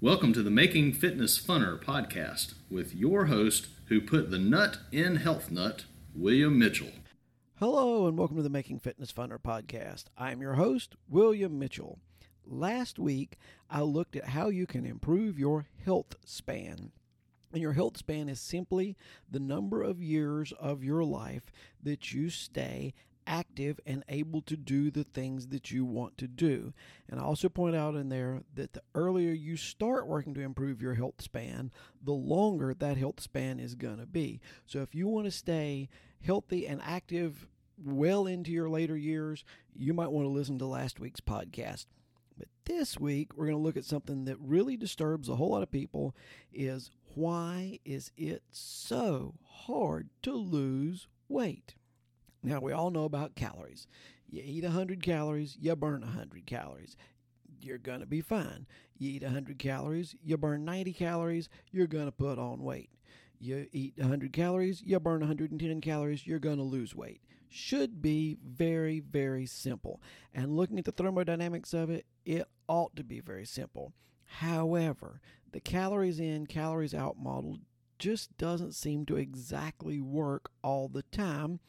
Welcome to the Making Fitness Funner podcast with your host who put the nut in Health Nut, William Mitchell. Hello, and welcome to the Making Fitness Funner podcast. I'm your host, William Mitchell. Last week, I looked at how you can improve your health span. And your health span is simply the number of years of your life that you stay active and able to do the things that you want to do. And I also point out in there that the earlier you start working to improve your health span, the longer that health span is going to be. So if you want to stay healthy and active well into your later years, you might want to listen to last week's podcast. But this week we're going to look at something that really disturbs a whole lot of people is why is it so hard to lose weight? Now, we all know about calories. You eat 100 calories, you burn 100 calories. You're going to be fine. You eat 100 calories, you burn 90 calories, you're going to put on weight. You eat 100 calories, you burn 110 calories, you're going to lose weight. Should be very, very simple. And looking at the thermodynamics of it, it ought to be very simple. However, the calories in, calories out model just doesn't seem to exactly work all the time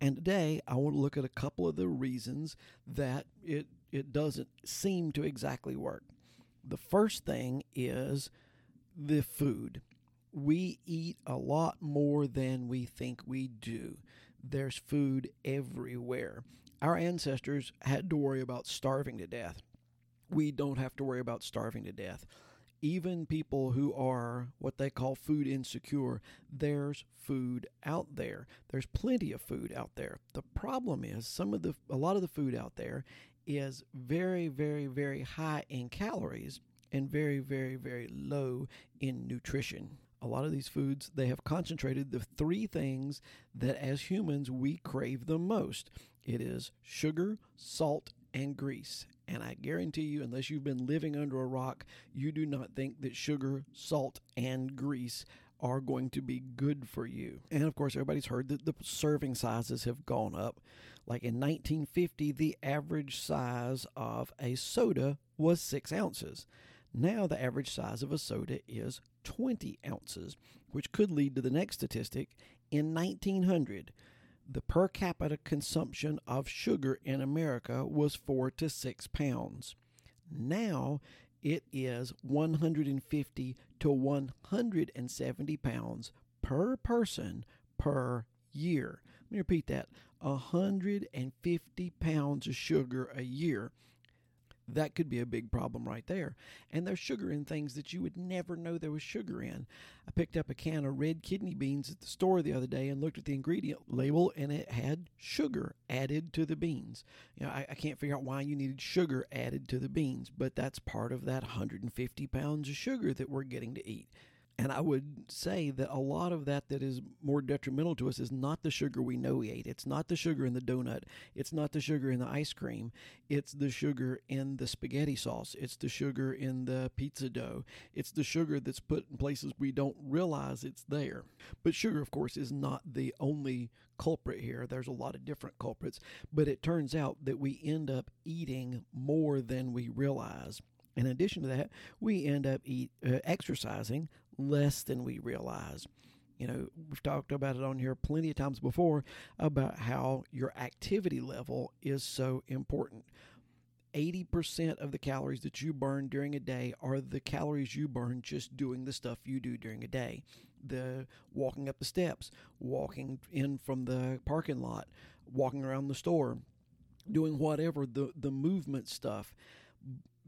and today I want to look at a couple of the reasons that it, it doesn't seem to exactly work. The first thing is the food. We eat a lot more than we think we do. There's food everywhere. Our ancestors had to worry about starving to death. We don't have to worry about starving to death even people who are what they call food insecure, there's food out there. There's plenty of food out there. The problem is some of the a lot of the food out there is very very very high in calories and very very very low in nutrition. A lot of these foods they have concentrated the three things that as humans we crave the most. It is sugar, salt, and grease. And I guarantee you, unless you've been living under a rock, you do not think that sugar, salt, and grease are going to be good for you. And of course, everybody's heard that the serving sizes have gone up. Like in 1950, the average size of a soda was six ounces. Now, the average size of a soda is 20 ounces, which could lead to the next statistic. In 1900, the per capita consumption of sugar in America was four to six pounds. Now it is 150 to 170 pounds per person per year. Let me repeat that 150 pounds of sugar a year that could be a big problem right there. And there's sugar in things that you would never know there was sugar in. I picked up a can of red kidney beans at the store the other day and looked at the ingredient label, and it had sugar added to the beans. You know, I, I can't figure out why you needed sugar added to the beans, but that's part of that 150 pounds of sugar that we're getting to eat. And I would say that a lot of that that is more detrimental to us is not the sugar we know we ate. It's not the sugar in the donut. It's not the sugar in the ice cream. It's the sugar in the spaghetti sauce. It's the sugar in the pizza dough. It's the sugar that's put in places we don't realize it's there. But sugar, of course, is not the only culprit here. There's a lot of different culprits. But it turns out that we end up eating more than we realize. In addition to that, we end up eat, uh, exercising less than we realize. You know, we've talked about it on here plenty of times before about how your activity level is so important. 80% of the calories that you burn during a day are the calories you burn just doing the stuff you do during a day. The walking up the steps, walking in from the parking lot, walking around the store, doing whatever the the movement stuff,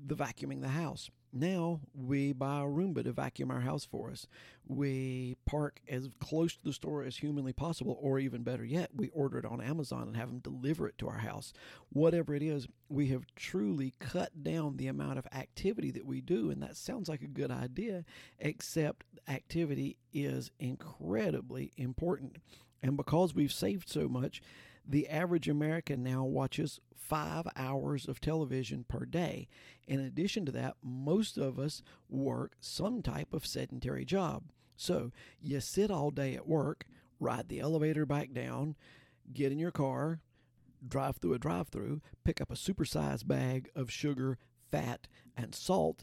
the vacuuming the house. Now we buy a Roomba to vacuum our house for us. We park as close to the store as humanly possible, or even better yet, we order it on Amazon and have them deliver it to our house. Whatever it is, we have truly cut down the amount of activity that we do, and that sounds like a good idea, except activity is incredibly important. And because we've saved so much, the average American now watches five hours of television per day. In addition to that, most of us work some type of sedentary job. So you sit all day at work, ride the elevator back down, get in your car, drive through a drive through, pick up a supersized bag of sugar, fat, and salt,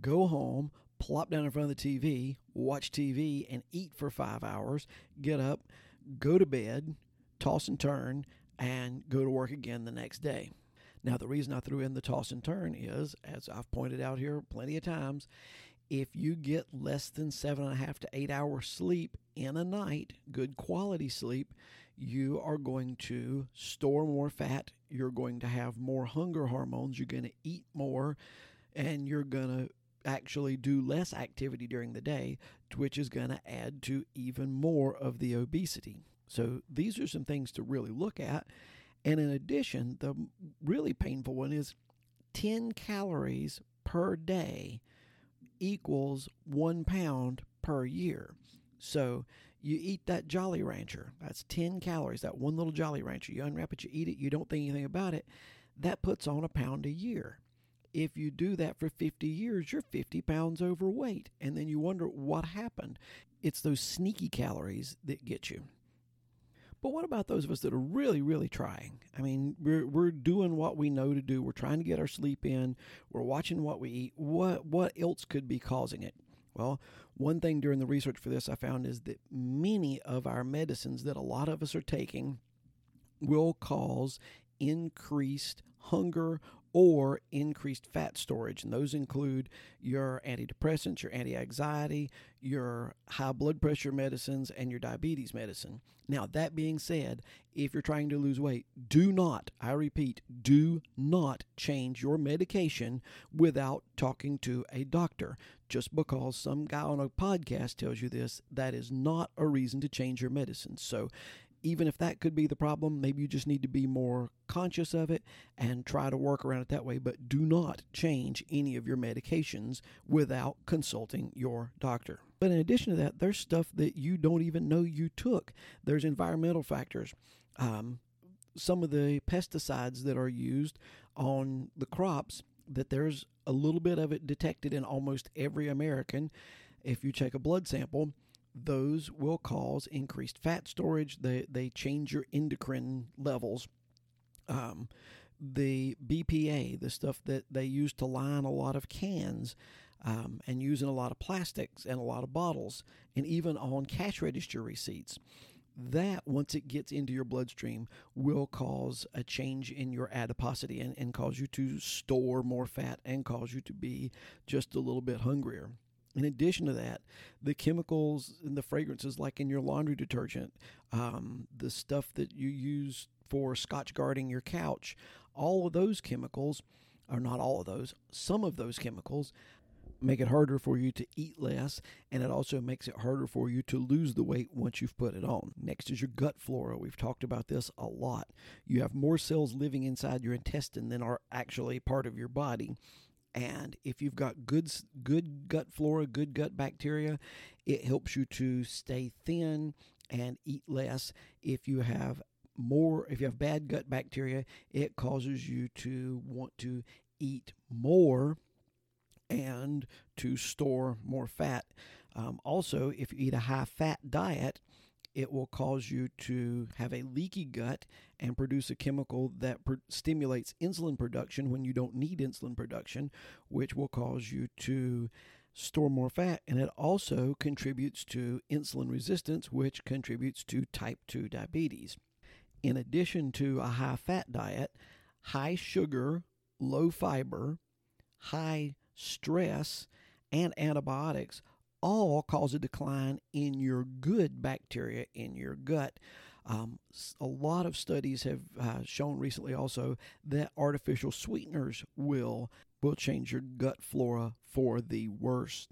go home, plop down in front of the TV, watch TV, and eat for five hours, get up, go to bed, toss and turn, and go to work again the next day. Now, the reason I threw in the toss and turn is, as I've pointed out here plenty of times, if you get less than seven and a half to eight hours sleep in a night, good quality sleep, you are going to store more fat. You're going to have more hunger hormones. You're going to eat more, and you're going to actually do less activity during the day, which is going to add to even more of the obesity. So, these are some things to really look at. And in addition, the really painful one is 10 calories per day equals one pound per year. So you eat that Jolly Rancher, that's 10 calories, that one little Jolly Rancher. You unwrap it, you eat it, you don't think anything about it. That puts on a pound a year. If you do that for 50 years, you're 50 pounds overweight. And then you wonder what happened. It's those sneaky calories that get you. But what about those of us that are really, really trying? I mean, we're we're doing what we know to do. We're trying to get our sleep in. We're watching what we eat. What what else could be causing it? Well, one thing during the research for this I found is that many of our medicines that a lot of us are taking will cause increased hunger or increased fat storage. And those include your antidepressants, your anti anxiety, your high blood pressure medicines, and your diabetes medicine. Now, that being said, if you're trying to lose weight, do not, I repeat, do not change your medication without talking to a doctor. Just because some guy on a podcast tells you this, that is not a reason to change your medicine. So, even if that could be the problem, maybe you just need to be more conscious of it and try to work around it that way. But do not change any of your medications without consulting your doctor. But in addition to that, there's stuff that you don't even know you took. There's environmental factors. Um, some of the pesticides that are used on the crops, that there's a little bit of it detected in almost every American. If you take a blood sample, those will cause increased fat storage. They, they change your endocrine levels. Um, the BPA, the stuff that they use to line a lot of cans um, and using a lot of plastics and a lot of bottles, and even on cash register receipts. That, once it gets into your bloodstream, will cause a change in your adiposity and, and cause you to store more fat and cause you to be just a little bit hungrier. In addition to that, the chemicals and the fragrances, like in your laundry detergent, um, the stuff that you use for scotch guarding your couch, all of those chemicals, or not all of those, some of those chemicals make it harder for you to eat less, and it also makes it harder for you to lose the weight once you've put it on. Next is your gut flora. We've talked about this a lot. You have more cells living inside your intestine than are actually part of your body. And if you've got good good gut flora, good gut bacteria, it helps you to stay thin and eat less. If you have more, if you have bad gut bacteria, it causes you to want to eat more and to store more fat. Um, also, if you eat a high fat diet, it will cause you to have a leaky gut and produce a chemical that stimulates insulin production when you don't need insulin production, which will cause you to store more fat. And it also contributes to insulin resistance, which contributes to type 2 diabetes. In addition to a high fat diet, high sugar, low fiber, high stress, and antibiotics all cause a decline in your good bacteria in your gut. Um, a lot of studies have uh, shown recently also that artificial sweeteners will will change your gut flora for the worse.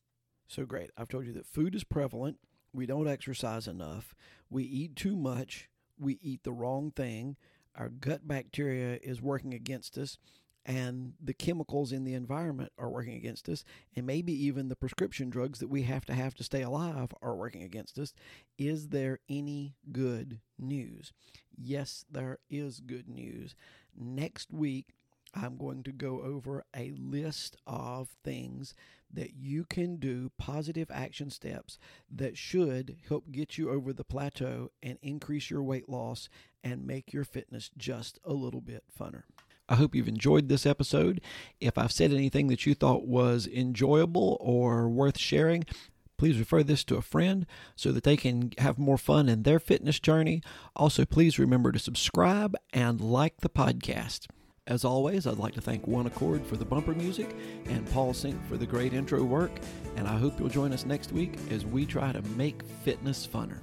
So great. I've told you that food is prevalent. We don't exercise enough. We eat too much. We eat the wrong thing. Our gut bacteria is working against us and the chemicals in the environment are working against us, and maybe even the prescription drugs that we have to have to stay alive are working against us. Is there any good news? Yes, there is good news. Next week, I'm going to go over a list of things that you can do, positive action steps that should help get you over the plateau and increase your weight loss and make your fitness just a little bit funner. I hope you've enjoyed this episode. If I've said anything that you thought was enjoyable or worth sharing, please refer this to a friend so that they can have more fun in their fitness journey. Also, please remember to subscribe and like the podcast. As always, I'd like to thank One Accord for the bumper music and Paul Sink for the great intro work. And I hope you'll join us next week as we try to make fitness funner.